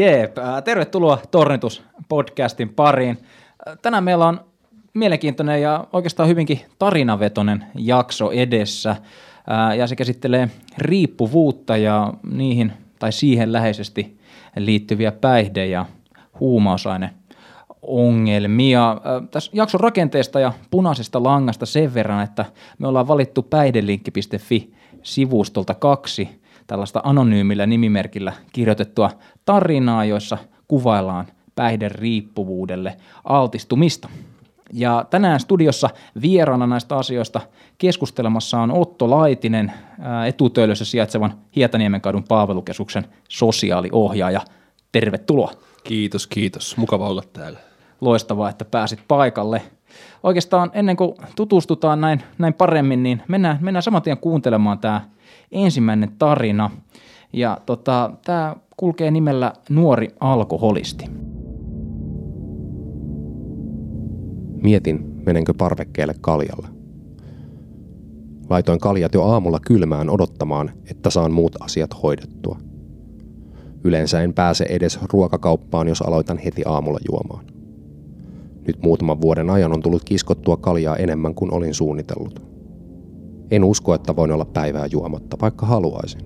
Jeep, äh, tervetuloa Tornitus-podcastin pariin. Tänään meillä on mielenkiintoinen ja oikeastaan hyvinkin tarinavetoinen jakso edessä, ja se käsittelee riippuvuutta ja niihin tai siihen läheisesti liittyviä päihde- ja huumausaine ongelmia. Tässä jakson rakenteesta ja punaisesta langasta sen verran, että me ollaan valittu päihdelinkki.fi-sivustolta kaksi tällaista anonyymillä nimimerkillä kirjoitettua tarinaa, joissa kuvaillaan päihderiippuvuudelle altistumista. Ja tänään studiossa vieraana näistä asioista keskustelemassa on Otto Laitinen, etutöölössä sijaitsevan Hietaniemen kadun palvelukeskuksen sosiaaliohjaaja. Tervetuloa. Kiitos, kiitos. Mukava olla täällä. Loistavaa, että pääsit paikalle. Oikeastaan ennen kuin tutustutaan näin, näin paremmin, niin mennään, mennään saman tien kuuntelemaan tämä ensimmäinen tarina. Ja tota, tämä kulkee nimellä Nuori alkoholisti. Mietin, menenkö parvekkeelle kaljalle. Laitoin kaljat jo aamulla kylmään odottamaan, että saan muut asiat hoidettua. Yleensä en pääse edes ruokakauppaan, jos aloitan heti aamulla juomaan. Nyt muutaman vuoden ajan on tullut kiskottua kaljaa enemmän kuin olin suunnitellut. En usko, että voin olla päivää juomatta, vaikka haluaisin.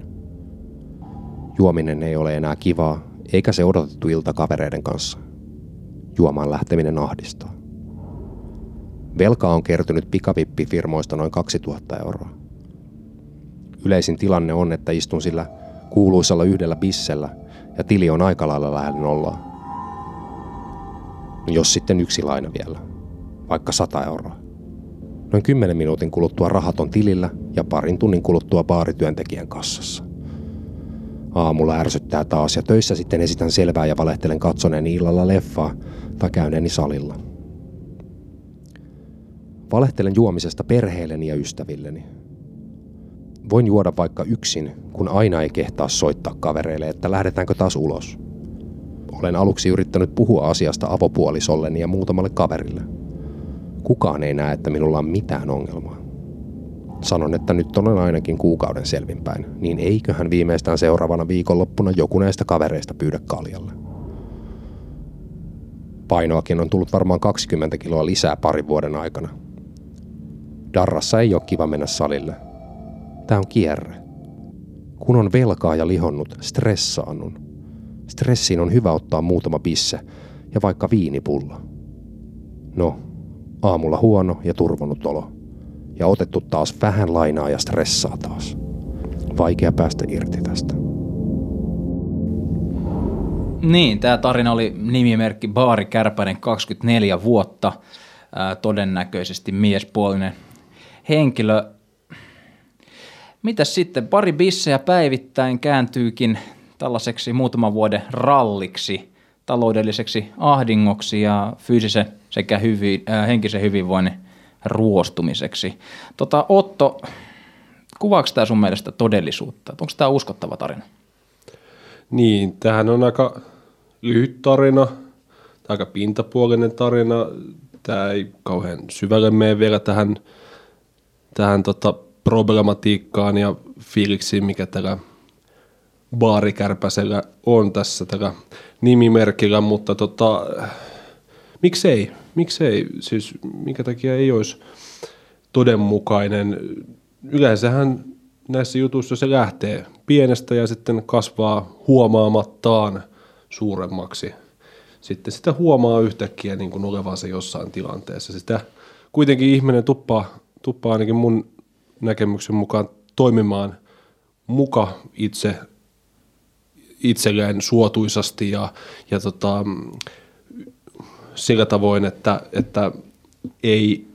Juominen ei ole enää kivaa, eikä se odotettu ilta kavereiden kanssa. Juomaan lähteminen ahdistaa. Velka on kertynyt pikavippifirmoista noin 2000 euroa. Yleisin tilanne on, että istun sillä kuuluisalla yhdellä bissellä ja tili on aika lailla lähellä nollaa. Jos sitten yksi laina vielä, vaikka 100 euroa. Noin 10 minuutin kuluttua rahat on tilillä ja parin tunnin kuluttua baarityöntekijän kassassa. Aamulla ärsyttää taas ja töissä sitten esitän selvää ja valehtelen katsoneeni illalla leffaa tai käyneeni salilla. Valehtelen juomisesta perheelleni ja ystävilleni. Voin juoda vaikka yksin, kun aina ei kehtaa soittaa kavereille, että lähdetäänkö taas ulos. Olen aluksi yrittänyt puhua asiasta avopuolisolleni ja muutamalle kaverille – Kukaan ei näe, että minulla on mitään ongelmaa. Sanon, että nyt olen ainakin kuukauden selvinpäin, niin eiköhän viimeistään seuraavana viikonloppuna joku näistä kavereista pyydä kaljalle. Painoakin on tullut varmaan 20 kiloa lisää parin vuoden aikana. Darrassa ei ole kiva mennä salille. Tämä on kierre. Kun on velkaa ja lihonnut, stressaannun. Stressiin on hyvä ottaa muutama pisse ja vaikka viinipulla. No, Aamulla huono ja turvonnut olo. Ja otettu taas vähän lainaa ja stressaa taas. Vaikea päästä irti tästä. Niin, tämä tarina oli nimimerkki Baari Kärpänen 24 vuotta, ää, todennäköisesti miespuolinen henkilö. Mitäs sitten, pari bissejä päivittäin kääntyykin tällaiseksi muutaman vuoden ralliksi – taloudelliseksi ahdingoksi ja fyysisen sekä hyvi, äh, henkisen hyvinvoinnin ruostumiseksi. Tota, Otto, kuvaako tämä sun mielestä todellisuutta? Onko tämä uskottava tarina? Niin, tämähän on aika lyhyt tarina, aika pintapuolinen tarina. Tämä ei kauhean syvälle mene vielä tähän, tähän tota problematiikkaan ja fiiliksiin, mikä tällä baarikärpäsellä on tässä tällä nimimerkillä, mutta tota, miksei, miksei, siis minkä takia ei olisi todenmukainen. Yleensähän näissä jutuissa se lähtee pienestä ja sitten kasvaa huomaamattaan suuremmaksi. Sitten sitä huomaa yhtäkkiä niin kuin olevansa jossain tilanteessa. Sitä kuitenkin ihminen tuppaa, tuppaa ainakin mun näkemyksen mukaan toimimaan muka itse itselleen suotuisasti ja, ja tota, sillä tavoin, että, että ei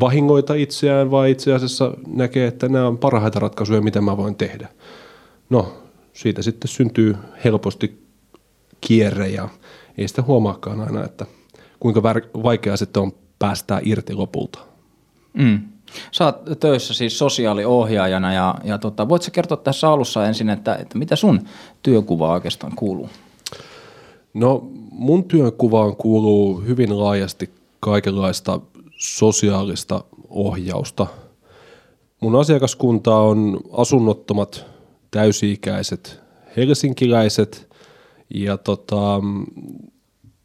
vahingoita itseään, vaan itse asiassa näkee, että nämä on parhaita ratkaisuja, mitä mä voin tehdä. No, siitä sitten syntyy helposti kierre ja ei sitä huomaakaan aina, että kuinka vaikeaa sitten on päästää irti lopulta. Mm. Sä oot töissä siis sosiaaliohjaajana ja, ja tota, voitko kertoa tässä alussa ensin, että, että mitä sun työkuva oikeastaan kuuluu? No mun työnkuvaan kuuluu hyvin laajasti kaikenlaista sosiaalista ohjausta. Mun asiakaskunta on asunnottomat täysi-ikäiset helsinkiläiset Ja tota,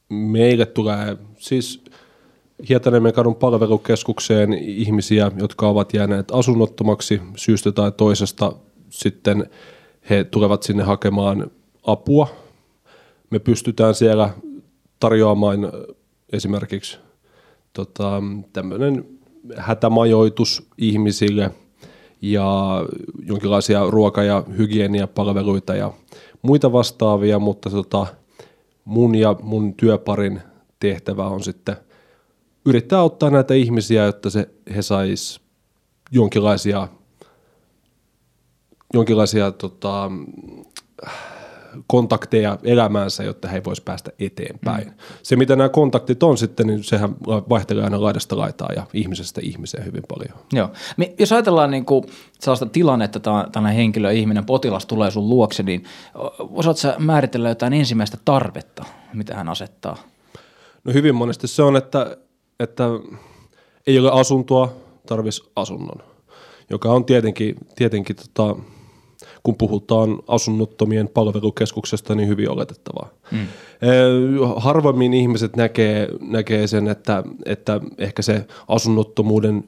meille tulee siis Hietaniemen kadun palvelukeskukseen ihmisiä, jotka ovat jääneet asunnottomaksi syystä tai toisesta. Sitten he tulevat sinne hakemaan apua. Me pystytään siellä tarjoamaan esimerkiksi tota, tämmöinen hätämajoitus ihmisille ja jonkinlaisia ruoka- ja hygieniapalveluita ja muita vastaavia, mutta tota, mun ja mun työparin tehtävä on sitten yrittää auttaa näitä ihmisiä, jotta se, he sais jonkinlaisia, jonkinlaisia tota, kontakteja elämäänsä, jotta he voisivat päästä eteenpäin. Mm. Se, mitä nämä kontaktit on sitten, niin sehän vaihtelee aina laidasta laitaa ja ihmisestä ihmiseen hyvin paljon. Joo. Jos ajatellaan niin kuin sellaista tilannetta, että tällainen henkilö, ihminen, potilas tulee sun luokse, niin osaatko sä määritellä jotain ensimmäistä tarvetta, mitä hän asettaa? No hyvin monesti se on, että, että ei ole asuntoa, tarvitsisi asunnon, joka on tietenkin, tietenkin tota, kun puhutaan asunnottomien palvelukeskuksesta, niin hyvin oletettavaa. Mm. Harvemmin ihmiset näkee, näkee sen, että, että ehkä se asunnottomuuden,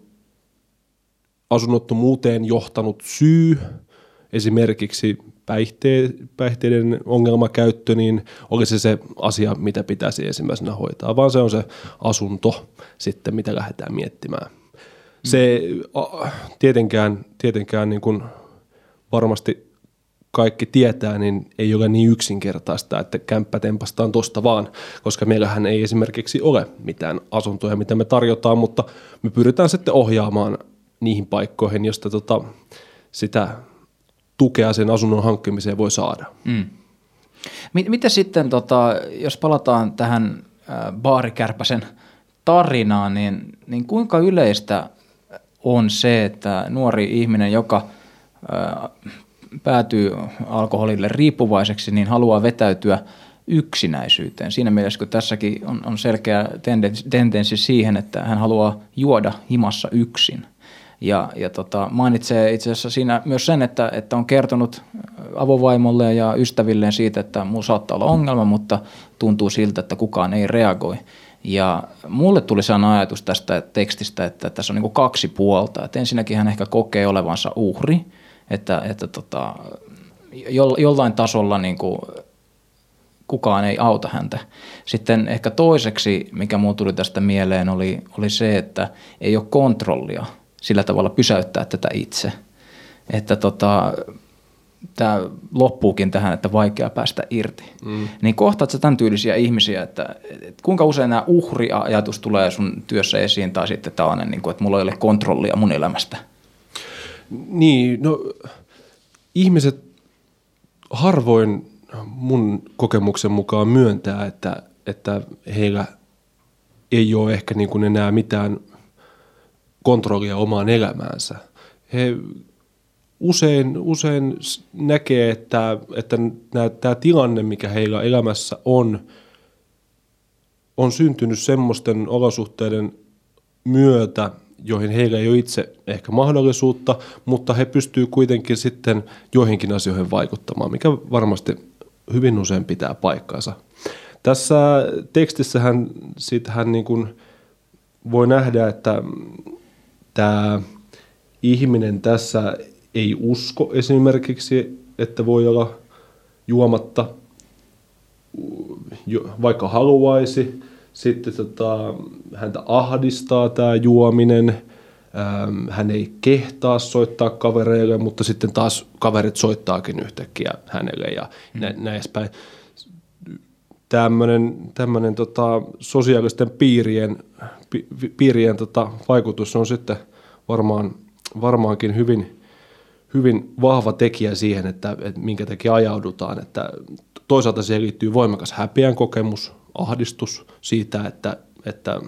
asunnottomuuteen johtanut syy, esimerkiksi päihte, päihteiden ongelmakäyttö, niin olisi se asia, mitä pitäisi ensimmäisenä hoitaa, vaan se on se asunto sitten, mitä lähdetään miettimään. Se tietenkään, tietenkään niin kuin varmasti kaikki tietää, niin ei ole niin yksinkertaista, että kämppä tempastaan tuosta vaan, koska meillähän ei esimerkiksi ole mitään asuntoja, mitä me tarjotaan, mutta me pyritään sitten ohjaamaan niihin paikkoihin, josta tota, sitä tukea sen asunnon hankkimiseen voi saada. Mm. Miten sitten, tota, jos palataan tähän baarikärpäsen tarinaan, niin, niin kuinka yleistä on se, että nuori ihminen, joka päätyy alkoholille riippuvaiseksi, niin haluaa vetäytyä yksinäisyyteen. Siinä mielessä, kun tässäkin on, on selkeä tendenssi siihen, että hän haluaa juoda himassa yksin. Ja, ja tota, mainitsee itse asiassa siinä myös sen, että, että on kertonut avovaimolle ja ystävilleen siitä, että mulla saattaa olla ongelma, mutta tuntuu siltä, että kukaan ei reagoi. Ja mulle tuli sellainen ajatus tästä tekstistä, että tässä on niin kaksi puolta. Että ensinnäkin hän ehkä kokee olevansa uhri, että, että tota, jollain tasolla niin kuin kukaan ei auta häntä. Sitten ehkä toiseksi, mikä muu tuli tästä mieleen, oli, oli se, että ei ole kontrollia sillä tavalla pysäyttää tätä itse. Että tota, tämä loppuukin tähän, että vaikea päästä irti. Mm. Niin kohtaat sä tämän tyylisiä ihmisiä, että, että kuinka usein nämä uhriajatus tulee sun työssä esiin, tai sitten tällainen, niin kuin, että mulla ei ole kontrollia mun elämästä – niin, no ihmiset harvoin mun kokemuksen mukaan myöntää, että, että heillä ei ole ehkä niin kuin enää mitään kontrollia omaan elämäänsä. He usein, usein näkee, että, että tämä tilanne, mikä heillä elämässä on, on syntynyt semmoisten olosuhteiden myötä, joihin heillä ei ole itse ehkä mahdollisuutta, mutta he pystyvät kuitenkin sitten joihinkin asioihin vaikuttamaan, mikä varmasti hyvin usein pitää paikkaansa. Tässä tekstissähän hän niin kuin voi nähdä, että tämä ihminen tässä ei usko esimerkiksi, että voi olla juomatta, vaikka haluaisi – sitten tota, häntä ahdistaa tämä juominen. Hän ei kehtaa soittaa kavereille, mutta sitten taas kaverit soittaakin yhtäkkiä hänelle ja mm. nä- näin päin. Tämmöinen, tämmöinen tota, sosiaalisten piirien, pi, piirien tota, vaikutus on sitten varmaan, varmaankin hyvin, hyvin vahva tekijä siihen, että, että minkä takia ajaudutaan. Että toisaalta siihen liittyy voimakas häpeän kokemus, ahdistus siitä, että, että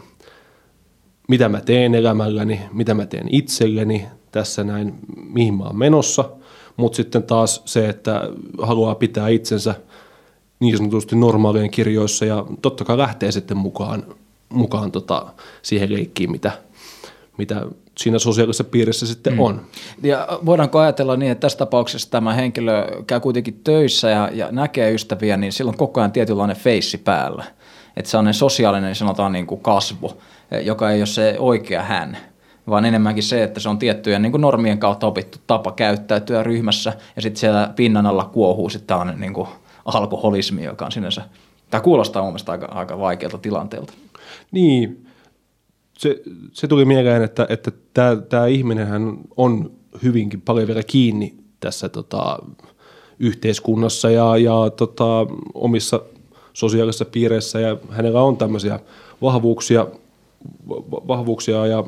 mitä mä teen elämälläni, mitä mä teen itselleni tässä näin, mihin mä oon menossa, mutta sitten taas se, että haluaa pitää itsensä niin sanotusti normaalien kirjoissa ja totta kai lähtee sitten mukaan, mukaan tota siihen leikkiin, mitä, mitä siinä sosiaalisessa piirissä sitten mm. on. Ja voidaanko ajatella niin, että tässä tapauksessa tämä henkilö käy kuitenkin töissä ja, ja näkee ystäviä, niin silloin koko ajan tietynlainen feissi päällä. Että se on sosiaalinen, sanotaan niin kuin kasvu, joka ei ole se oikea hän, vaan enemmänkin se, että se on tiettyjen niin kuin normien kautta opittu tapa käyttäytyä ryhmässä, ja sitten siellä pinnan alla kuohuu sitten tällainen niin kuin alkoholismi, joka on sinänsä, tämä kuulostaa mun mielestä aika, aika vaikealta tilanteelta. Niin, se, se tuli mieleen, että, että tämä, tämä ihminenhän on hyvinkin paljon vielä kiinni tässä tota, yhteiskunnassa ja, ja tota, omissa sosiaalisissa piireissä ja hänellä on tämmöisiä vahvuuksia, vahvuuksia ja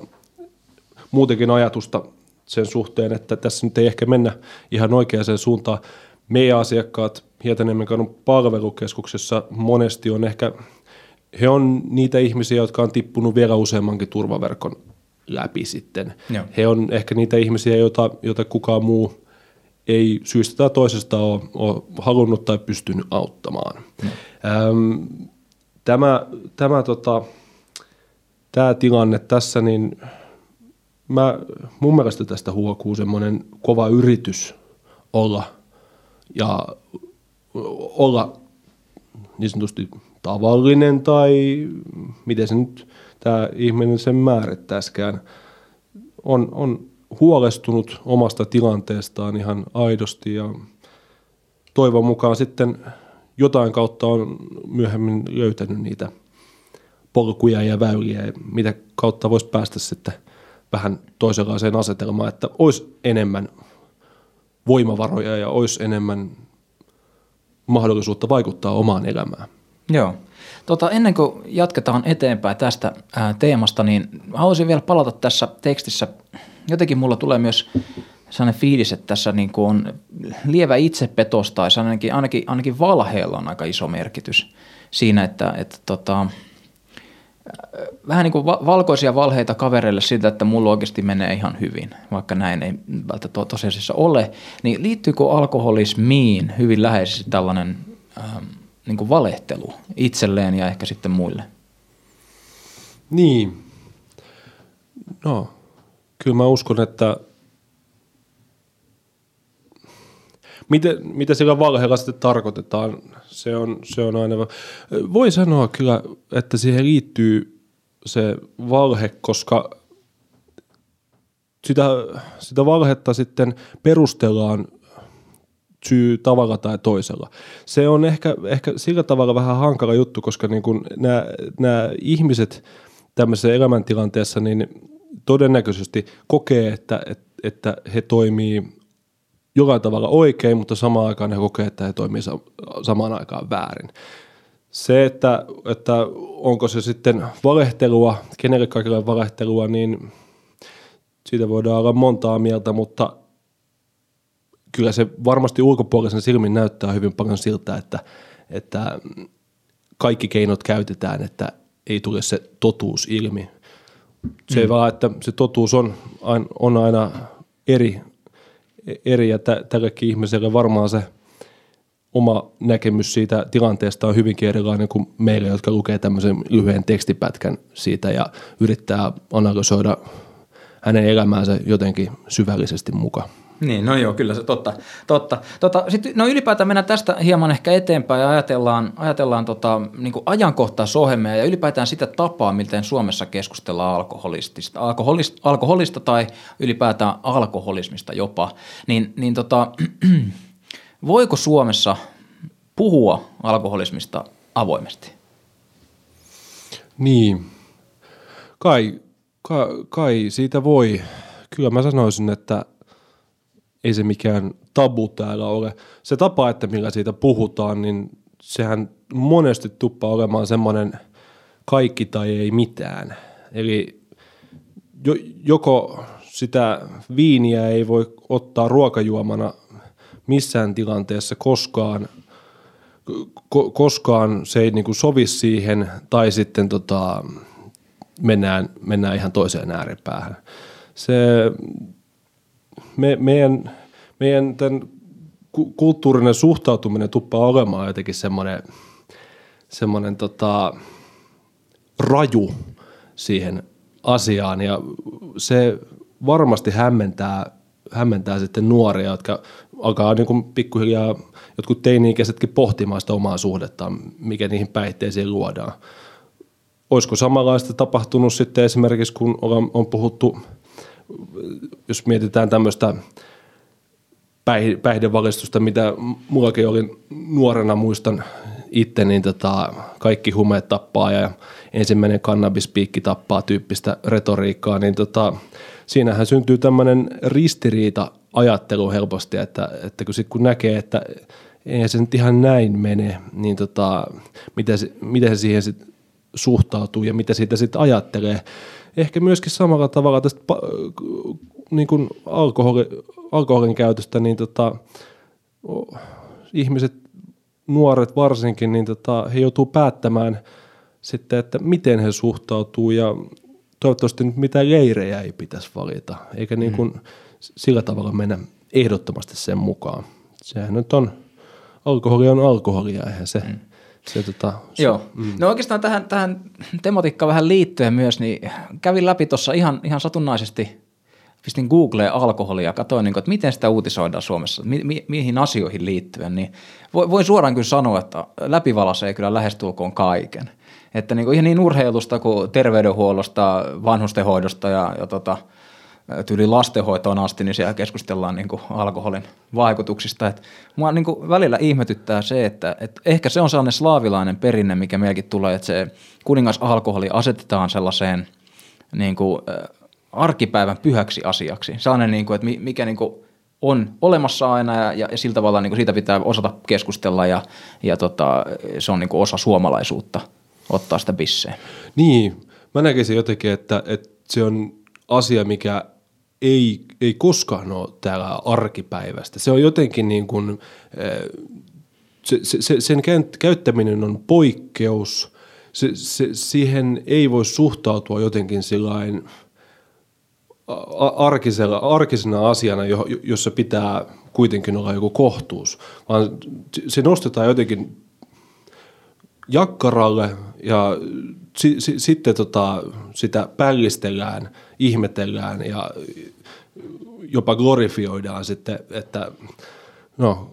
muutenkin ajatusta sen suhteen, että tässä nyt ei ehkä mennä ihan oikeaan suuntaan. Meidän asiakkaat Hietaniemen kadun palvelukeskuksessa monesti on ehkä, he on niitä ihmisiä, jotka on tippunut vielä useammankin turvaverkon läpi sitten. Joo. He on ehkä niitä ihmisiä, joita, joita kukaan muu ei syystä tai toisesta ole, ole halunnut tai pystynyt auttamaan. Ähm, tämä, tämä, tota, tämä tilanne tässä, niin mä, mun mielestä tästä huokuu semmoinen kova yritys olla ja olla niin sanotusti tavallinen tai miten se nyt tämä ihminen sen määrittäisikään, on, on huolestunut omasta tilanteestaan ihan aidosti ja toivon mukaan sitten jotain kautta on myöhemmin löytänyt niitä polkuja ja väyliä, mitä kautta voisi päästä sitten vähän toisenlaiseen asetelmaan, että olisi enemmän voimavaroja ja olisi enemmän mahdollisuutta vaikuttaa omaan elämään. Joo. Tota, ennen kuin jatketaan eteenpäin tästä ää, teemasta, niin haluaisin vielä palata tässä tekstissä. Jotenkin mulla tulee myös sellainen fiilis, että tässä niin kuin on lievä itsepetos tai ainakin, ainakin, ainakin valheella on aika iso merkitys siinä, että, että tota, vähän niin kuin valkoisia valheita kavereille siitä, että mulla oikeasti menee ihan hyvin, vaikka näin ei välttämättä tosiasiassa ole, niin liittyykö alkoholismiin hyvin läheisesti tällainen ähm, niin kuin valehtelu itselleen ja ehkä sitten muille? Niin. No, kyllä mä uskon, että Miten, mitä sillä valheella sitten tarkoitetaan, se on, se on aina... Voi sanoa kyllä, että siihen liittyy se valhe, koska sitä, sitä valhetta sitten perustellaan syy tavalla tai toisella. Se on ehkä, ehkä sillä tavalla vähän hankala juttu, koska niin kun nämä, nämä ihmiset tämmöisessä elämäntilanteessa niin todennäköisesti kokee, että, että, he toimii jollain tavalla oikein, mutta samaan aikaan he kokee, että he toimii samaan aikaan väärin. Se, että, että onko se sitten valehtelua, kenelle kaikille valehtelua, niin siitä voidaan olla montaa mieltä, mutta kyllä se varmasti ulkopuolisen silmin näyttää hyvin paljon siltä, että, että kaikki keinot käytetään, että ei tule se totuus ilmi. Se mm. vaan, että se totuus on, on aina eri eri ja tä, tällekin ihmiselle varmaan se oma näkemys siitä tilanteesta on hyvinkin erilainen kuin meille, jotka lukee tämmöisen lyhyen tekstipätkän siitä ja yrittää analysoida hänen elämäänsä jotenkin syvällisesti mukaan. Niin, no joo, kyllä se totta. totta. Tota, sit, no ylipäätään mennään tästä hieman ehkä eteenpäin ja ajatellaan, ajatellaan tota, niin ajankohtaa sohemia ja ylipäätään sitä tapaa, miten Suomessa keskustellaan alkoholistista, alkoholista, alkoholista tai ylipäätään alkoholismista jopa. Niin, niin tota, voiko Suomessa puhua alkoholismista avoimesti? Niin, kai, kai, kai siitä voi. Kyllä mä sanoisin, että – ei se mikään tabu täällä ole. Se tapa, että millä siitä puhutaan, niin sehän monesti tuppaa olemaan semmoinen kaikki tai ei mitään. Eli jo, joko sitä viiniä ei voi ottaa ruokajuomana missään tilanteessa koskaan, ko, koskaan se ei niinku sovi siihen, tai sitten tota, mennään, mennään ihan toiseen ääripäähän. Se me, meidän, meidän tämän kulttuurinen suhtautuminen tuppaa olemaan jotenkin semmoinen, semmoinen tota, raju siihen asiaan ja se varmasti hämmentää, hämmentää sitten nuoria, jotka alkaa niin kuin pikkuhiljaa jotkut teini-ikäisetkin pohtimaan sitä omaa suhdettaan, mikä niihin päihteisiin luodaan. Olisiko samanlaista tapahtunut sitten esimerkiksi, kun on, puhuttu, jos mietitään tämmöistä päihdevalistusta, mitä mullakin oli nuorena, muistan itse, niin tota, kaikki humeet tappaa ja ensimmäinen kannabispiikki tappaa tyyppistä retoriikkaa, niin tota, siinähän syntyy tämmöinen ristiriita ajattelu helposti, että, että kun, sit kun näkee, että ei se nyt ihan näin mene, niin tota, miten, se, miten se siihen sit suhtautuu ja mitä siitä sitten ajattelee. Ehkä myöskin samalla tavalla tästä niin kuin alkoholi, alkoholin käytöstä, niin tota, ihmiset, nuoret varsinkin, niin tota, he joutuu päättämään sitten, että miten he suhtautuu ja toivottavasti nyt mitään leirejä ei pitäisi valita, eikä niin kuin mm. sillä tavalla mennä ehdottomasti sen mukaan. Sehän nyt on, alkoholi on alkoholia, eihän se, mm. Se tota, Joo. Mm. No oikeastaan tähän, tähän tematiikkaan vähän liittyen myös, niin kävin läpi tuossa ihan, ihan satunnaisesti pistin Googleen alkoholia ja katsoin, niin kuin, että miten sitä uutisoidaan Suomessa, mi- mi- mihin asioihin liittyen, niin voin suoraan kyllä sanoa, että läpivalasee kyllä lähestulkoon kaiken. Että niin kuin ihan niin urheilusta kuin terveydenhuollosta, vanhustenhoidosta ja, ja tota, tyyli lastenhoitoon asti, niin siellä keskustellaan niin kuin alkoholin vaikutuksista. Et mua niin kuin välillä ihmetyttää se, että, että ehkä se on sellainen slaavilainen perinne, mikä meilläkin tulee, että se kuningas alkoholi asetetaan sellaiseen niin kuin, arkipäivän pyhäksi asiaksi. Sellainen, niin kuin, että mikä niin kuin on olemassa aina ja, ja, ja sillä tavalla niin kuin siitä pitää osata keskustella ja, ja tota, se on niin kuin osa suomalaisuutta ottaa sitä bisseen. Niin, mä näkisin jotenkin, että, että se on asia, mikä ei, ei koskaan ole täällä arkipäivästä. Se on jotenkin niin kuin, se, se, sen käyttäminen on poikkeus. Se, se, siihen ei voi suhtautua jotenkin sillain – arkisella, arkisena asiana, jossa pitää kuitenkin olla joku kohtuus, vaan se nostetaan jotenkin jakkaralle ja si, si, sitten tota, sitä pällistellään, ihmetellään ja jopa glorifioidaan sitten, että no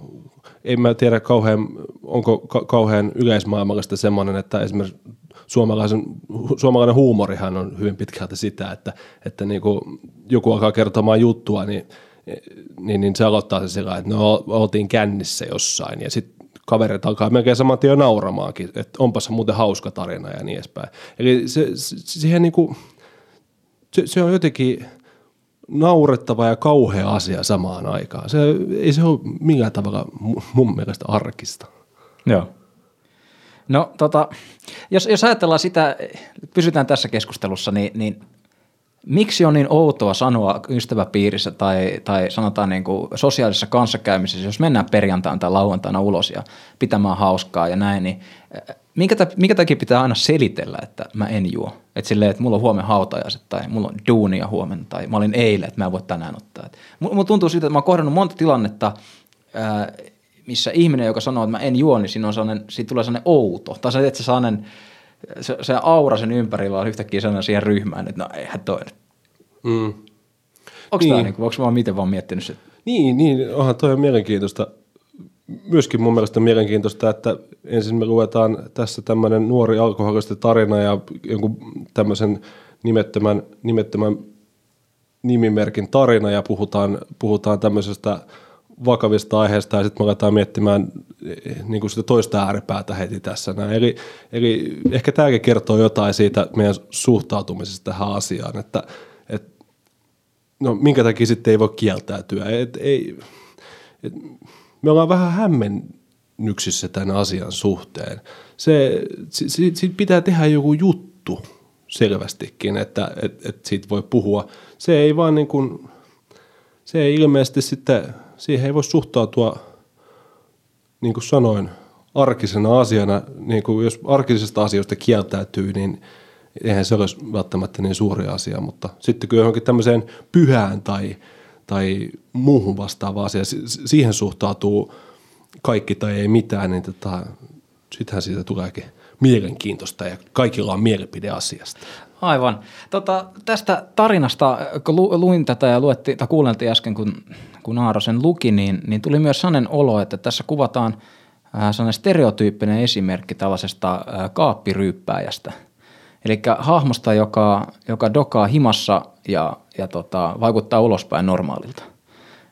en mä tiedä kauhean, onko ka- kauhean yleismaailmallista semmoinen, että esimerkiksi suomalaisen, suomalainen huumorihan on hyvin pitkälti sitä, että, että niin kuin joku alkaa kertomaan juttua, niin, niin, niin se aloittaa se sillä että no oltiin kännissä jossain ja sitten kaverit alkaa melkein saman tien nauramaankin, että onpas muuten hauska tarina ja niin edespäin. Eli se, se, siihen niin kuin, se, se on jotenkin naurettava ja kauhea asia samaan aikaan. Se, ei se ole millään tavalla mun mielestä arkista. Joo. No tota, jos, jos ajatellaan sitä, pysytään tässä keskustelussa, niin, niin miksi on niin outoa sanoa ystäväpiirissä tai, tai sanotaan niin kuin sosiaalisessa kanssakäymisessä, jos mennään perjantaina tai lauantaina ulos ja pitämään hauskaa ja näin, niin minkä, minkä takia pitää aina selitellä, että mä en juo? Että silleen, että mulla on huomenna hautajaiset tai mulla on duunia huomenna tai mä olin eilen, että mä en voi tänään ottaa. Mulla tuntuu siitä, että mä oon kohdannut monta tilannetta, ää, missä ihminen, joka sanoo, että mä en juo, niin siinä, on sellainen, siinä tulee sellainen outo. Tai se, että se, sellainen, se, se aura sen ympärillä on yhtäkkiä sellainen siihen ryhmään, että no eihän toi nyt. Mm. Onko niin. niin, onko mä miten vaan miettinyt se? Niin, niin, onhan toi on mielenkiintoista. Myöskin mun mielestä mielenkiintoista, että ensin me luetaan tässä tämmöinen nuori alkoholisti tarina ja jonkun tämmöisen nimettömän, nimettömän nimimerkin tarina ja puhutaan, puhutaan tämmöisestä – vakavista aiheista ja sitten me aletaan miettimään eh, niin kuin sitä toista ääripäätä heti tässä. Näin. Eli, eli ehkä tämäkin kertoo jotain siitä meidän suhtautumisesta tähän asiaan, että et, no minkä takia sitten ei voi kieltäytyä. Et, ei, et, me ollaan vähän hämmennyksissä tämän asian suhteen. Se, siitä, siitä pitää tehdä joku juttu selvästikin, että et, et siitä voi puhua. Se ei vaan niin kuin, se ei ilmeisesti sitten siihen ei voi suhtautua, niin kuin sanoin, arkisena asiana. Niin kuin jos arkisista asioista kieltäytyy, niin eihän se olisi välttämättä niin suuri asia, mutta sitten kun johonkin tämmöiseen pyhään tai, tai muuhun vastaavaan asiaan, siihen suhtautuu kaikki tai ei mitään, niin tota, sittenhän siitä tuleekin mielenkiintoista ja kaikilla on mielipide asiasta. Aivan. Tota, tästä tarinasta, kun lu, luin tätä ja luetti, tai kuunneltiin äsken, kun, kun Aaro sen luki, niin, niin tuli myös sellainen olo, että tässä kuvataan äh, sellainen stereotyyppinen esimerkki tällaisesta äh, kaappiryyppääjästä. Eli hahmosta, joka, joka dokaa himassa ja, ja tota, vaikuttaa ulospäin normaalilta.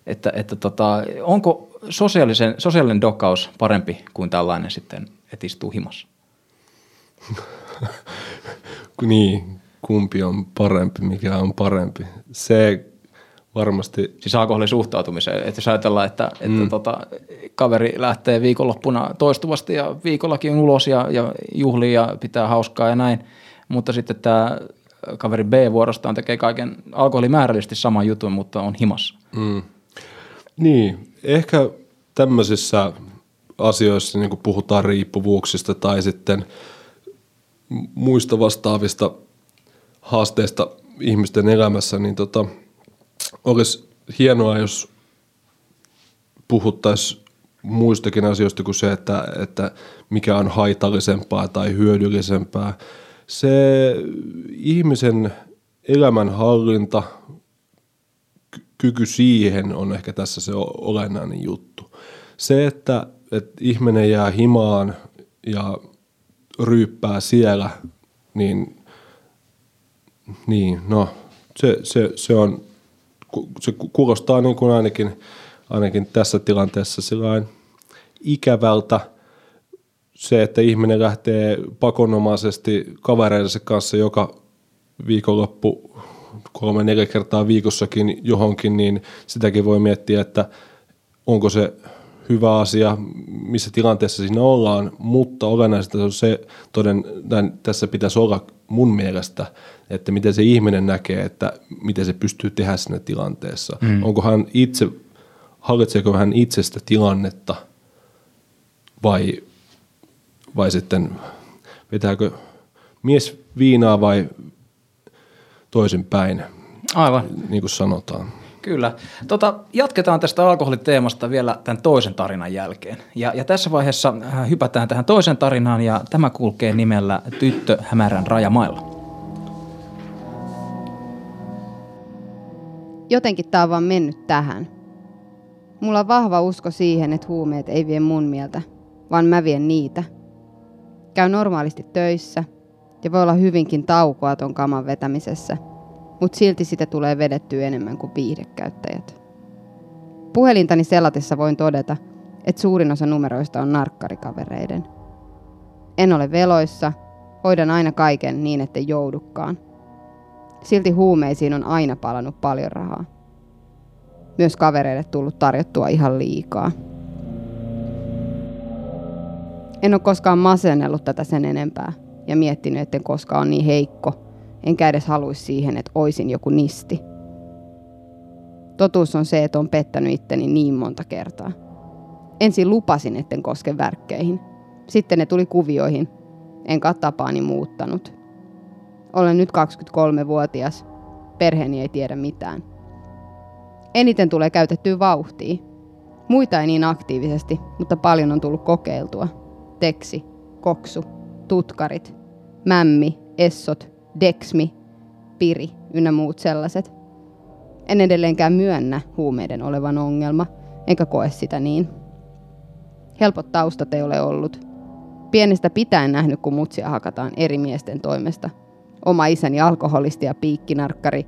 Että, että tota, onko sosiaalisen, sosiaalinen dokaus parempi kuin tällainen sitten, että istuu himassa? niin, kumpi on parempi, mikä on parempi. Se varmasti... Siis alkoholisuhtautumiseen, että jos ajatellaan, että, että mm. tota, kaveri lähtee viikonloppuna toistuvasti ja viikollakin ulos ja, ja juhlii ja pitää hauskaa ja näin, mutta sitten tämä kaveri B vuorostaan tekee kaiken alkoholimäärällisesti saman jutun, mutta on himassa. Mm. Niin, ehkä tämmöisissä asioissa, niin puhutaan riippuvuuksista tai sitten muista vastaavista haasteista ihmisten elämässä, niin tota, olisi hienoa, jos puhuttaisiin muistakin asioista kuin se, että, että mikä on haitallisempaa tai hyödyllisempää. Se ihmisen elämänhallinta, kyky siihen on ehkä tässä se olennainen juttu. Se, että, että ihminen jää himaan ja ryyppää siellä, niin, niin no, se, se, se, on, se kuulostaa niin kuin ainakin, ainakin tässä tilanteessa ikävältä se, että ihminen lähtee pakonomaisesti kavereidensa kanssa joka viikonloppu kolme neljä kertaa viikossakin johonkin, niin sitäkin voi miettiä, että onko se hyvä asia, missä tilanteessa siinä ollaan, mutta olennaista on se, toden, tässä pitäisi olla mun mielestä, että miten se ihminen näkee, että miten se pystyy tehdä siinä tilanteessa. Mm. Onko hän itse, hallitseeko hän itsestä tilannetta vai, vai sitten vetääkö mies viinaa vai toisinpäin, Aivan. niin kuin sanotaan. Kyllä. Tota, jatketaan tästä alkoholiteemasta vielä tämän toisen tarinan jälkeen. Ja, ja tässä vaiheessa äh, hypätään tähän toisen tarinaan ja tämä kulkee nimellä Tyttö hämärän rajamailla. Jotenkin tämä on vaan mennyt tähän. Mulla on vahva usko siihen, että huumeet ei vie mun mieltä, vaan mä vien niitä. Käy normaalisti töissä ja voi olla hyvinkin taukoa ton kaman vetämisessä – mutta silti sitä tulee vedettyä enemmän kuin viihdekäyttäjät. Puhelintani selatessa voin todeta, että suurin osa numeroista on narkkarikavereiden. En ole veloissa, hoidan aina kaiken niin, että joudukaan. Silti huumeisiin on aina palannut paljon rahaa. Myös kavereille tullut tarjottua ihan liikaa. En ole koskaan masennellut tätä sen enempää ja miettinyt, etten koskaan ole niin heikko, enkä edes haluaisi siihen, että oisin joku nisti. Totuus on se, että on pettänyt itteni niin monta kertaa. Ensin lupasin, etten koske värkkeihin. Sitten ne tuli kuvioihin, enkä tapaani muuttanut. Olen nyt 23-vuotias. Perheeni ei tiedä mitään. Eniten tulee käytettyä vauhtia. Muita ei niin aktiivisesti, mutta paljon on tullut kokeiltua. Teksi, koksu, tutkarit, mämmi, essot, Dexmi, Piri ynnä muut sellaiset. En edelleenkään myönnä huumeiden olevan ongelma, enkä koe sitä niin. Helpot taustat ei ole ollut. Pienestä pitäen nähnyt, kun mutsia hakataan eri miesten toimesta. Oma isäni alkoholisti ja piikkinarkkari,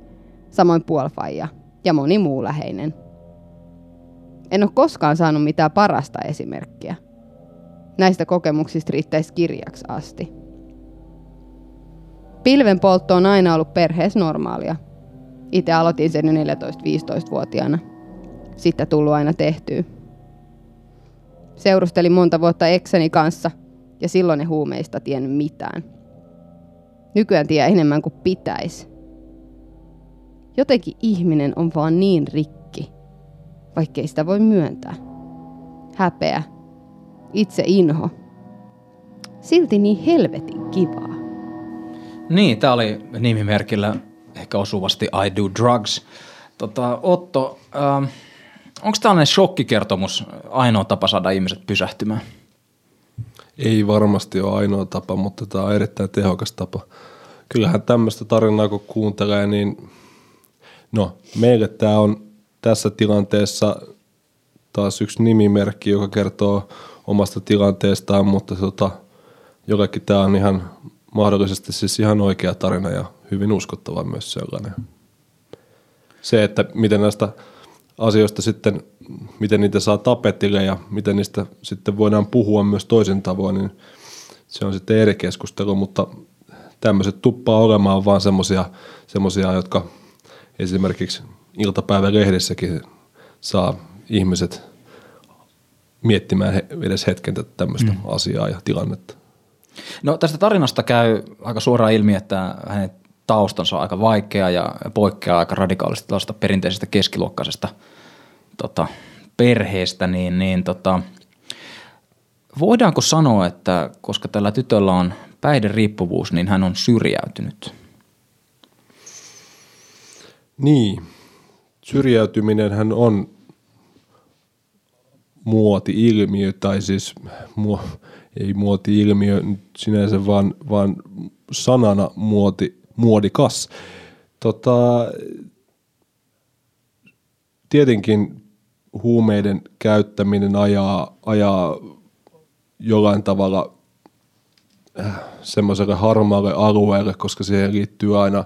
samoin puolfaija ja moni muu läheinen. En ole koskaan saanut mitään parasta esimerkkiä. Näistä kokemuksista riittäisi kirjaksi asti. Pilvenpoltto on aina ollut perheessä normaalia. Itse aloitin sen jo 14-15-vuotiaana. Sitten tullut aina tehtyä. Seurustelin monta vuotta ekseni kanssa ja silloin ne huumeista tiennyt mitään. Nykyään tiedä enemmän kuin pitäisi. Jotenkin ihminen on vaan niin rikki, vaikkei sitä voi myöntää. Häpeä, itse inho. Silti niin helvetin kivaa. Niin, tämä oli nimimerkillä ehkä osuvasti I Do Drugs. Tota, Otto, ähm, onko tällainen shokkikertomus ainoa tapa saada ihmiset pysähtymään? Ei varmasti ole ainoa tapa, mutta tämä on erittäin tehokas tapa kyllähän tämmöistä tarinaa kun kuuntelee, niin no meille tämä on tässä tilanteessa taas yksi nimimerkki, joka kertoo omasta tilanteestaan, mutta tota, jollekin tämä on ihan mahdollisesti siis ihan oikea tarina ja hyvin uskottava myös sellainen. Se, että miten näistä asioista sitten, miten niitä saa tapetille ja miten niistä sitten voidaan puhua myös toisen tavoin, niin se on sitten eri keskustelu, mutta tämmöiset tuppaa olemaan vaan semmoisia, semmosia, jotka esimerkiksi iltapäivälehdessäkin saa ihmiset miettimään edes hetken tämmöistä mm. asiaa ja tilannetta. No tästä tarinasta käy aika suoraan ilmi, että hänen taustansa on aika vaikea ja poikkeaa aika radikaalisti tällaista perinteisestä keskiluokkaisesta tota, perheestä, niin, niin tota, voidaanko sanoa, että koska tällä tytöllä on päihderiippuvuus, niin hän on syrjäytynyt? Niin, syrjäytyminen hän on muoti-ilmiö, tai siis mu- ei muoti-ilmiö sinänsä, vaan, vaan sanana muoti, muodikas. Tota, tietenkin huumeiden käyttäminen ajaa, ajaa jollain tavalla äh, semmoiselle harmaalle alueelle, koska siihen liittyy aina,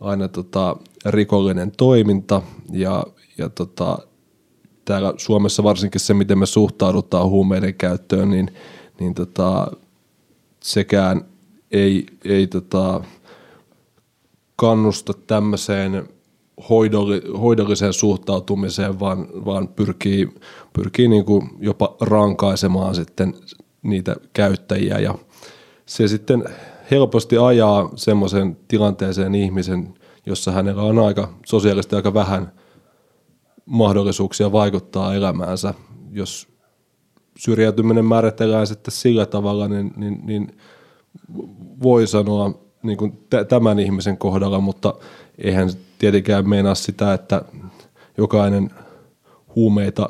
aina tota rikollinen toiminta ja, ja tota, täällä Suomessa varsinkin se, miten me suhtaudutaan huumeiden käyttöön, niin, niin tota, sekään ei, ei tota, kannusta tämmöiseen hoidolli, hoidolliseen suhtautumiseen, vaan, vaan pyrkii, pyrkii niin kuin jopa rankaisemaan sitten niitä käyttäjiä ja se sitten helposti ajaa semmoisen tilanteeseen ihmisen, jossa hänellä on aika sosiaalisesti aika vähän mahdollisuuksia vaikuttaa elämäänsä. Jos syrjäytyminen määritellään sitten sillä tavalla, niin, niin, niin voi sanoa niin kuin tämän ihmisen kohdalla, mutta eihän tietenkään meinaa sitä, että jokainen huumeita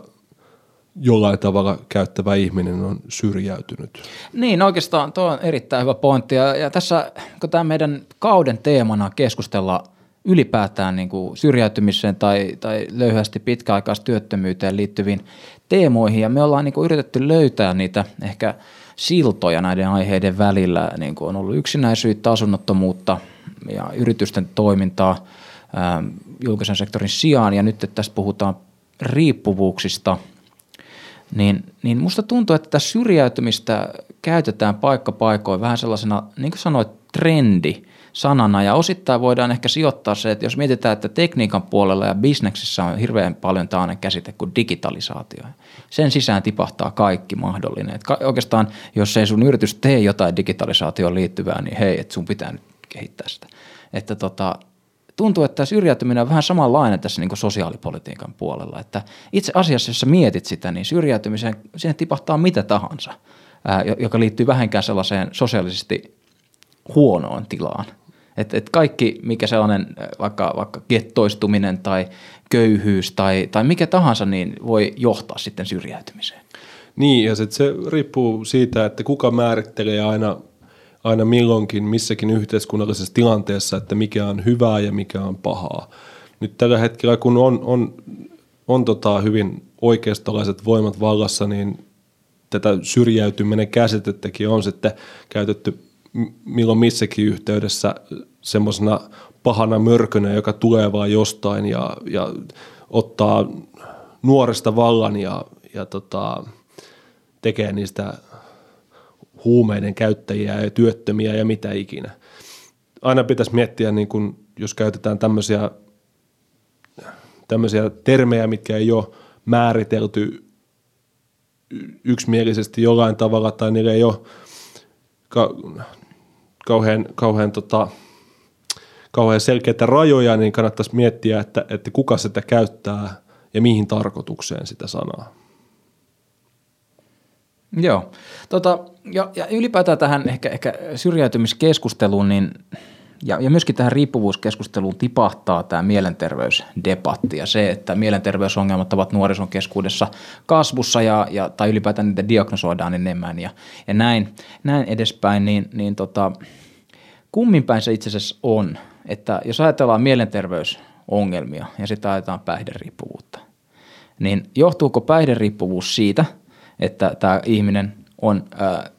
jollain tavalla käyttävä ihminen on syrjäytynyt. Niin, oikeastaan tuo on erittäin hyvä pointti. Ja, ja tässä, kun tämä meidän kauden teemana keskustella ylipäätään niin kuin syrjäytymiseen tai, tai löyhästi pitkäaikaistyöttömyyteen liittyviin teemoihin, ja me ollaan niin kuin yritetty löytää niitä ehkä siltoja näiden aiheiden välillä, niin kuin on ollut yksinäisyyttä, asunnottomuutta ja yritysten toimintaa ää, julkisen sektorin sijaan, ja nyt että tästä puhutaan riippuvuuksista – niin, niin musta tuntuu, että tässä syrjäytymistä käytetään paikka paikoin vähän sellaisena, niin kuin sanoit, trendi sanana ja osittain voidaan ehkä sijoittaa se, että jos mietitään, että tekniikan puolella ja bisneksessä on hirveän paljon tällainen käsite kuin digitalisaatio. Sen sisään tipahtaa kaikki mahdollinen. Että oikeastaan, jos ei sun yritys tee jotain digitalisaatioon liittyvää, niin hei, että sun pitää nyt kehittää sitä. Että tota, tuntuu, että syrjäytyminen on vähän samanlainen tässä niin sosiaalipolitiikan puolella. Että itse asiassa, jos sä mietit sitä, niin syrjäytymiseen siihen tipahtaa mitä tahansa, ää, joka liittyy vähänkään sellaiseen sosiaalisesti huonoon tilaan. Et, et kaikki, mikä sellainen vaikka, vaikka gettoistuminen tai köyhyys tai, tai mikä tahansa, niin voi johtaa sitten syrjäytymiseen. Niin, ja sit se riippuu siitä, että kuka määrittelee aina aina milloinkin missäkin yhteiskunnallisessa tilanteessa, että mikä on hyvää ja mikä on pahaa. Nyt tällä hetkellä, kun on, on, on tota hyvin oikeistolaiset voimat vallassa, niin tätä syrjäytyminen käsitettäkin on sitten käytetty milloin missäkin yhteydessä semmoisena pahana mörkönä, joka tulee vaan jostain ja, ja ottaa nuoresta vallan ja, ja tota, tekee niistä huumeiden käyttäjiä ja työttömiä ja mitä ikinä. Aina pitäisi miettiä, niin kun, jos käytetään tämmöisiä, tämmöisiä termejä, mitkä ei ole määritelty yksimielisesti jollain tavalla tai niillä ei ole ka- kauhean, kauhean, tota, kauhean selkeitä rajoja, niin kannattaisi miettiä, että, että kuka sitä käyttää ja mihin tarkoitukseen sitä sanaa. Joo. Tota, ja, ja ylipäätään tähän ehkä, ehkä syrjäytymiskeskusteluun, niin ja, ja myöskin tähän riippuvuuskeskusteluun tipahtaa tämä mielenterveysdebatti ja se, että mielenterveysongelmat ovat nuorison keskuudessa kasvussa ja, ja, tai ylipäätään niitä diagnosoidaan enemmän ja, ja näin, näin edespäin, niin, niin tota, kummin päin se itse asiassa on, että jos ajatellaan mielenterveysongelmia ja sitten ajatellaan päihderiippuvuutta, niin johtuuko päihderiippuvuus siitä, että tämä ihminen on ää,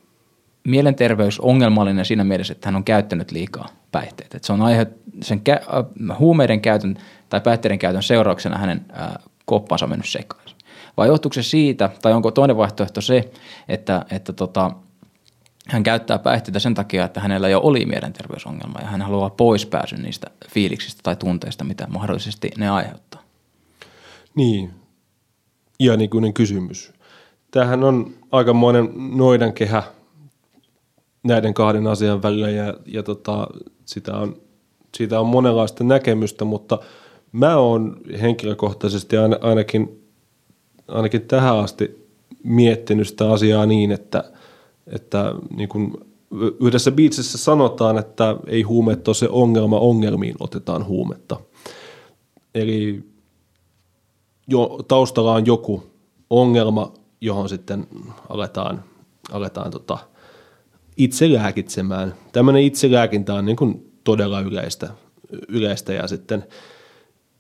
mielenterveysongelmallinen siinä mielessä, että hän on käyttänyt liikaa päihteitä. Että se on aihe, sen kä- huumeiden käytön tai päihteiden käytön seurauksena hänen ää, koppansa mennyt sekaisin. Vai johtuuko se siitä, tai onko toinen vaihtoehto se, että, että tota, hän käyttää päihteitä sen takia, että hänellä jo oli mielenterveysongelma ja hän haluaa pois pääsyn niistä fiiliksistä tai tunteista, mitä mahdollisesti ne aiheuttaa. Niin, iänikuinen kysymys. Tämähän on aikamoinen noidankehä näiden kahden asian välillä ja, ja tota, sitä on, siitä on monenlaista näkemystä, mutta mä oon henkilökohtaisesti ainakin, ainakin tähän asti miettinyt sitä asiaa niin, että, että niin kuin yhdessä biitsissä sanotaan, että ei huumeet ole se ongelma, ongelmiin otetaan huumetta. Eli jo, taustalla on joku ongelma, johon sitten aletaan, aletaan tota, itse lääkitsemään. Tämmöinen itselääkintä on niin kuin todella yleistä, yleistä ja sitten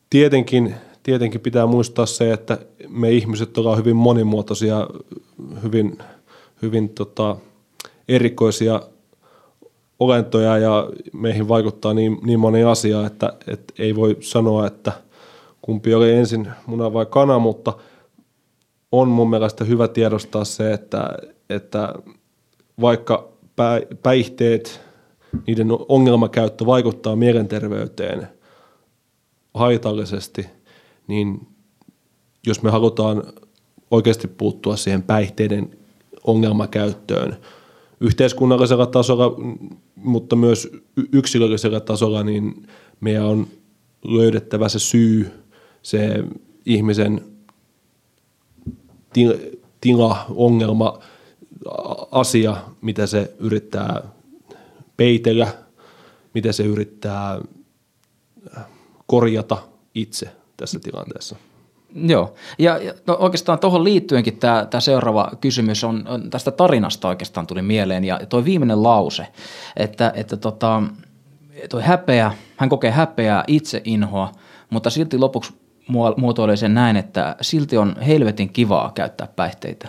tietenkin, tietenkin pitää muistaa se, että me ihmiset ollaan hyvin monimuotoisia, hyvin, hyvin tota, erikoisia olentoja ja meihin vaikuttaa niin, niin moni asia, että, että ei voi sanoa, että kumpi oli ensin muna vai kana, mutta on mun mielestä hyvä tiedostaa se, että, että vaikka päihteet, niiden ongelmakäyttö vaikuttaa mielenterveyteen haitallisesti, niin jos me halutaan oikeasti puuttua siihen päihteiden ongelmakäyttöön yhteiskunnallisella tasolla, mutta myös yksilöllisellä tasolla, niin meidän on löydettävä se syy, se ihmisen tila, ongelma, asia, mitä se yrittää peitellä, mitä se yrittää korjata itse tässä tilanteessa. Joo, ja, ja no oikeastaan tuohon liittyenkin tämä, tämä seuraava kysymys on, on, tästä tarinasta oikeastaan tuli mieleen, ja tuo viimeinen lause, että, että tota, toi häpeä, hän kokee häpeää, itse inhoa, mutta silti lopuksi muotoilee sen näin, että silti on helvetin kivaa käyttää päihteitä.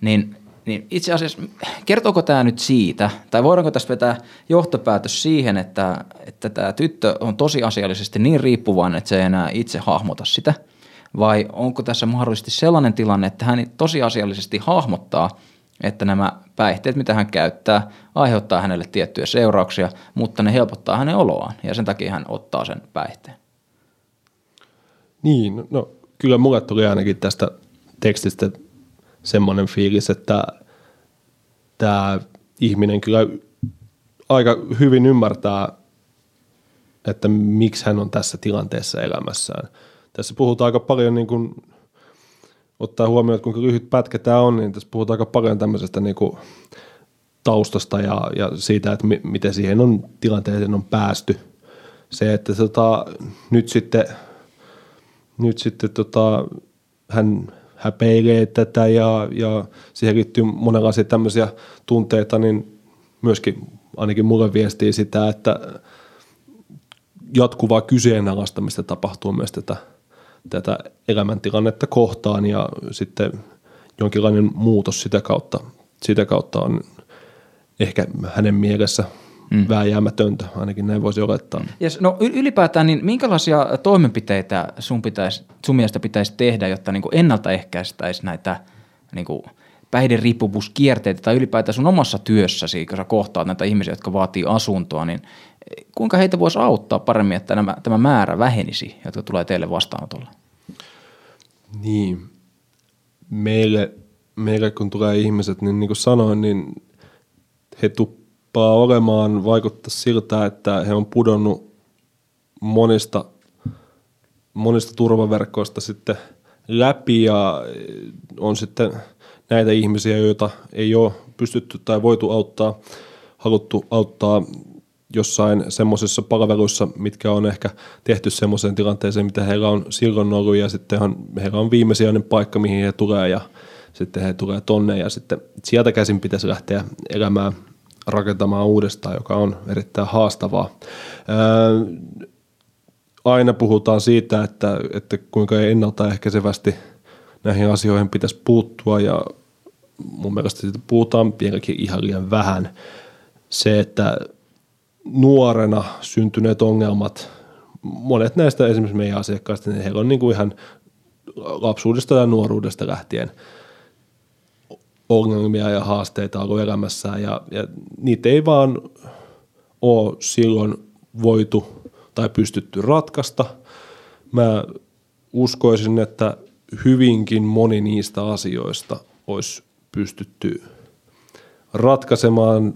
Niin niin itse asiassa, kertooko tämä nyt siitä, tai voidaanko tästä vetää johtopäätös siihen, että, että tämä tyttö on tosiasiallisesti niin riippuvainen, että se ei enää itse hahmota sitä, vai onko tässä mahdollisesti sellainen tilanne, että hän tosiasiallisesti hahmottaa, että nämä päihteet, mitä hän käyttää, aiheuttaa hänelle tiettyjä seurauksia, mutta ne helpottaa hänen oloaan, ja sen takia hän ottaa sen päihteen. Niin, no kyllä mulle tuli ainakin tästä tekstistä semmoinen fiilis, että tämä ihminen kyllä aika hyvin ymmärtää, että miksi hän on tässä tilanteessa elämässään. Tässä puhutaan aika paljon, niin kuin, ottaa huomioon, että kuinka lyhyt pätkä tämä on, niin tässä puhutaan aika paljon tämmöisestä niin kuin, taustasta ja, ja siitä, että mi, miten siihen on tilanteeseen on päästy. Se, että tota, nyt sitten, nyt sitten tota, hän häpeilee tätä ja, ja siihen liittyy monenlaisia tämmöisiä tunteita, niin myöskin ainakin mulle viestii sitä, että jatkuvaa kyseenalaistamista tapahtuu myös tätä, tätä elämäntilannetta kohtaan ja sitten jonkinlainen muutos sitä kautta, sitä kautta on ehkä hänen mielessä mm. vääjäämätöntä, ainakin näin voisi olettaa. Yes, no ylipäätään, niin minkälaisia toimenpiteitä sun, pitäisi, sun mielestä pitäisi tehdä, jotta niin ennaltaehkäistäisi näitä niin kuin päihderiippuvuuskierteitä tai ylipäätään sun omassa työssäsi, kun sä kohtaat näitä ihmisiä, jotka vaatii asuntoa, niin kuinka heitä voisi auttaa paremmin, että nämä, tämä määrä vähenisi, jotka tulee teille vastaanotolle? Niin, meille, meille kun tulee ihmiset, niin niin kuin sanoin, niin he tuppaa olemaan, vaikuttaa siltä, että he on pudonnut monista, monista turvaverkoista sitten läpi ja on sitten näitä ihmisiä, joita ei ole pystytty tai voitu auttaa, haluttu auttaa jossain semmoisissa palveluissa, mitkä on ehkä tehty semmoiseen tilanteeseen, mitä heillä on silloin ollut ja sitten heillä on viimesijainen paikka, mihin he tulee ja sitten he tulee tonne ja sitten sieltä käsin pitäisi lähteä elämään rakentamaan uudestaan, joka on erittäin haastavaa. Ää, aina puhutaan siitä, että, että kuinka ennaltaehkäisevästi näihin asioihin pitäisi puuttua ja mun mielestä siitä puhutaan vieläkin ihan liian vähän. Se, että nuorena syntyneet ongelmat, monet näistä esimerkiksi meidän asiakkaista, niin heillä on niin kuin ihan lapsuudesta ja nuoruudesta lähtien ongelmia ja haasteita ollut elämässään ja, ja niitä ei vaan ole silloin voitu tai pystytty ratkaista. Mä uskoisin, että hyvinkin moni niistä asioista olisi pystytty ratkaisemaan,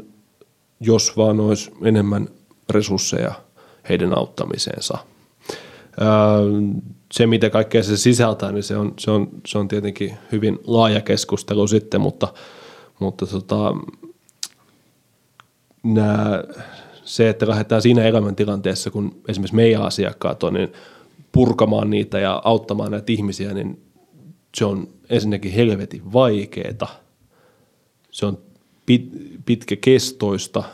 jos vaan olisi enemmän resursseja heidän auttamiseensa. Se, mitä kaikkea se sisältää, niin se on, se on, se on tietenkin hyvin laaja keskustelu sitten, mutta, mutta tota, nämä, se, että lähdetään siinä elämäntilanteessa, kun esimerkiksi meidän asiakkaat on, niin purkamaan niitä ja auttamaan näitä ihmisiä, niin se on ensinnäkin helvetin vaikeeta. Se on pit, pitkäkestoista,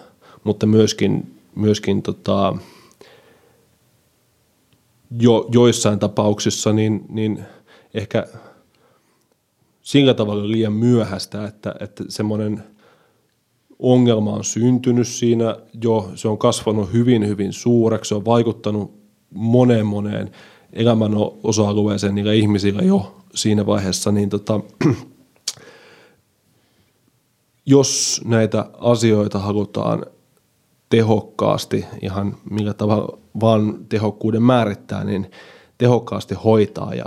mutta myöskin, myöskin tota, jo, joissain tapauksissa niin, niin ehkä sillä tavalla liian myöhäistä, että, että semmoinen ongelma on syntynyt siinä jo, se on kasvanut hyvin hyvin suureksi, se on vaikuttanut moneen moneen elämän osa-alueeseen niillä ihmisillä jo siinä vaiheessa, niin tota, jos näitä asioita halutaan tehokkaasti, ihan millä tavalla vaan tehokkuuden määrittää, niin tehokkaasti hoitaa ja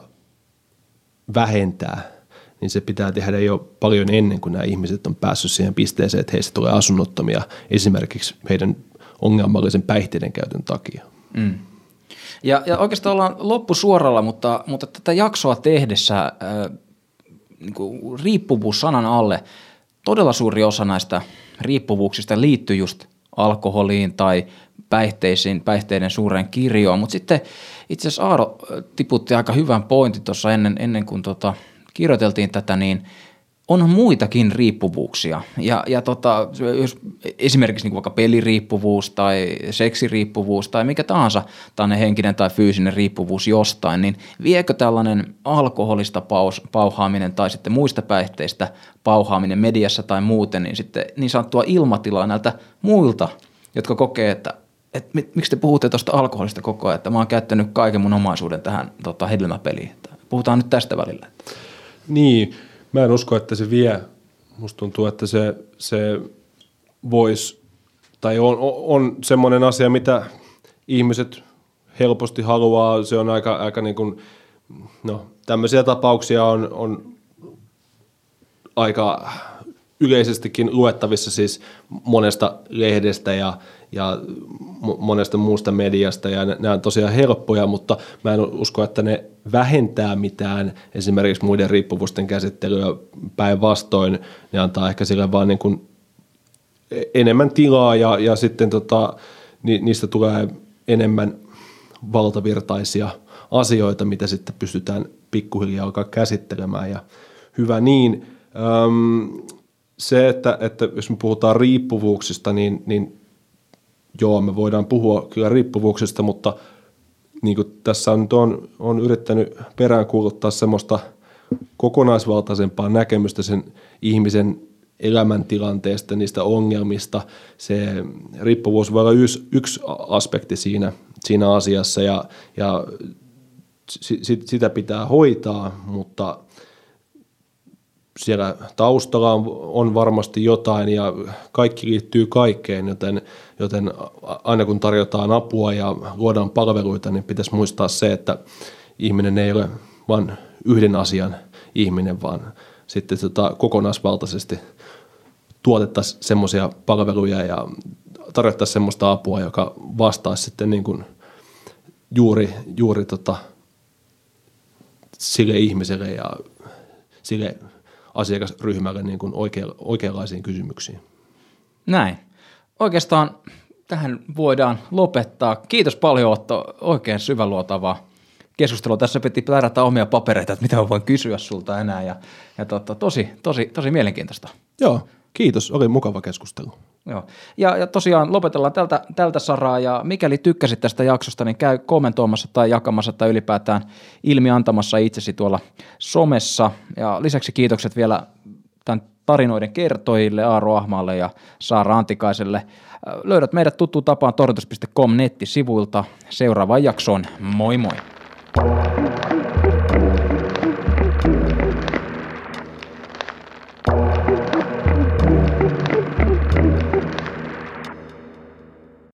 vähentää, niin se pitää tehdä jo paljon ennen kuin nämä ihmiset on päässyt siihen pisteeseen, että heistä tulee asunnottomia esimerkiksi heidän ongelmallisen päihteiden käytön takia. Mm. Ja, ja oikeastaan ollaan loppusuoralla, mutta, mutta tätä jaksoa tehdessä äh, niin riippuvuus sanan alle, todella suuri osa näistä riippuvuuksista liittyy just alkoholiin tai päihteisiin, päihteiden suureen kirjoon, mutta sitten itse asiassa Aaro tiputti aika hyvän pointin tuossa ennen, ennen kuin tota, kirjoiteltiin tätä, niin – on muitakin riippuvuuksia. Ja, ja tota, jos esimerkiksi niin vaikka peliriippuvuus tai seksiriippuvuus tai mikä tahansa tällainen henkinen tai fyysinen riippuvuus jostain, niin viekö tällainen alkoholista paus, pauhaaminen tai sitten muista päihteistä pauhaaminen mediassa tai muuten, niin sitten niin sanottua ilmatilaa näiltä muilta, jotka kokee, että et miksi te puhutte tuosta alkoholista koko ajan, että mä oon käyttänyt kaiken mun omaisuuden tähän tota, hedelmäpeliin. Puhutaan nyt tästä välillä. Niin, Mä en usko, että se vie. Musta tuntuu, että se, se voisi, tai on, on semmoinen asia, mitä ihmiset helposti haluaa. Se on aika, aika niin kuin, no tämmöisiä tapauksia on, on aika yleisestikin luettavissa siis monesta lehdestä ja, ja monesta muusta mediasta ja ne on tosiaan helppoja, mutta mä en usko, että ne vähentää mitään esimerkiksi muiden riippuvuusten käsittelyä päinvastoin. Ne antaa ehkä sille vaan niin kuin enemmän tilaa ja, ja sitten tota, ni, niistä tulee enemmän valtavirtaisia asioita, mitä sitten pystytään pikkuhiljaa alkaa käsittelemään ja hyvä niin. Öm, se, että, että jos me puhutaan riippuvuuksista, niin, niin joo, me voidaan puhua kyllä riippuvuuksista, mutta niin kuin tässä on, on, on yrittänyt peräänkuuluttaa semmoista kokonaisvaltaisempaa näkemystä sen ihmisen elämäntilanteesta, niistä ongelmista. Se riippuvuus voi olla yksi, yksi aspekti siinä, siinä asiassa ja, ja sit, sitä pitää hoitaa, mutta siellä taustalla on, on varmasti jotain ja kaikki liittyy kaikkeen, joten, joten aina kun tarjotaan apua ja luodaan palveluita, niin pitäisi muistaa se, että ihminen ei ole vain yhden asian ihminen, vaan sitten tota kokonaisvaltaisesti tuotettaisiin semmoisia palveluja ja tarjottaisiin semmoista apua, joka vastaisi sitten niin kuin juuri, juuri tota sille ihmiselle ja sille asiakasryhmälle niin kuin oikea, oikeanlaisiin kysymyksiin. Näin. Oikeastaan tähän voidaan lopettaa. Kiitos paljon Otto, oikein syväluotavaa keskustelua. Tässä piti plärätä omia papereita, että mitä mä voin kysyä sulta enää ja, ja totta, tosi, tosi, tosi mielenkiintoista. Joo, kiitos. Oli mukava keskustelu. Joo. Ja, ja tosiaan lopetellaan tältä, tältä saraa ja mikäli tykkäsit tästä jaksosta, niin käy kommentoimassa tai jakamassa tai ylipäätään ilmi antamassa itsesi tuolla somessa. Ja lisäksi kiitokset vielä tämän tarinoiden kertojille Aaro Ahmaalle ja Saara Antikaiselle. Löydät meidät tuttuun tapaan torjutus.com nettisivuilta. Seuraavaan jaksoon. Moi moi!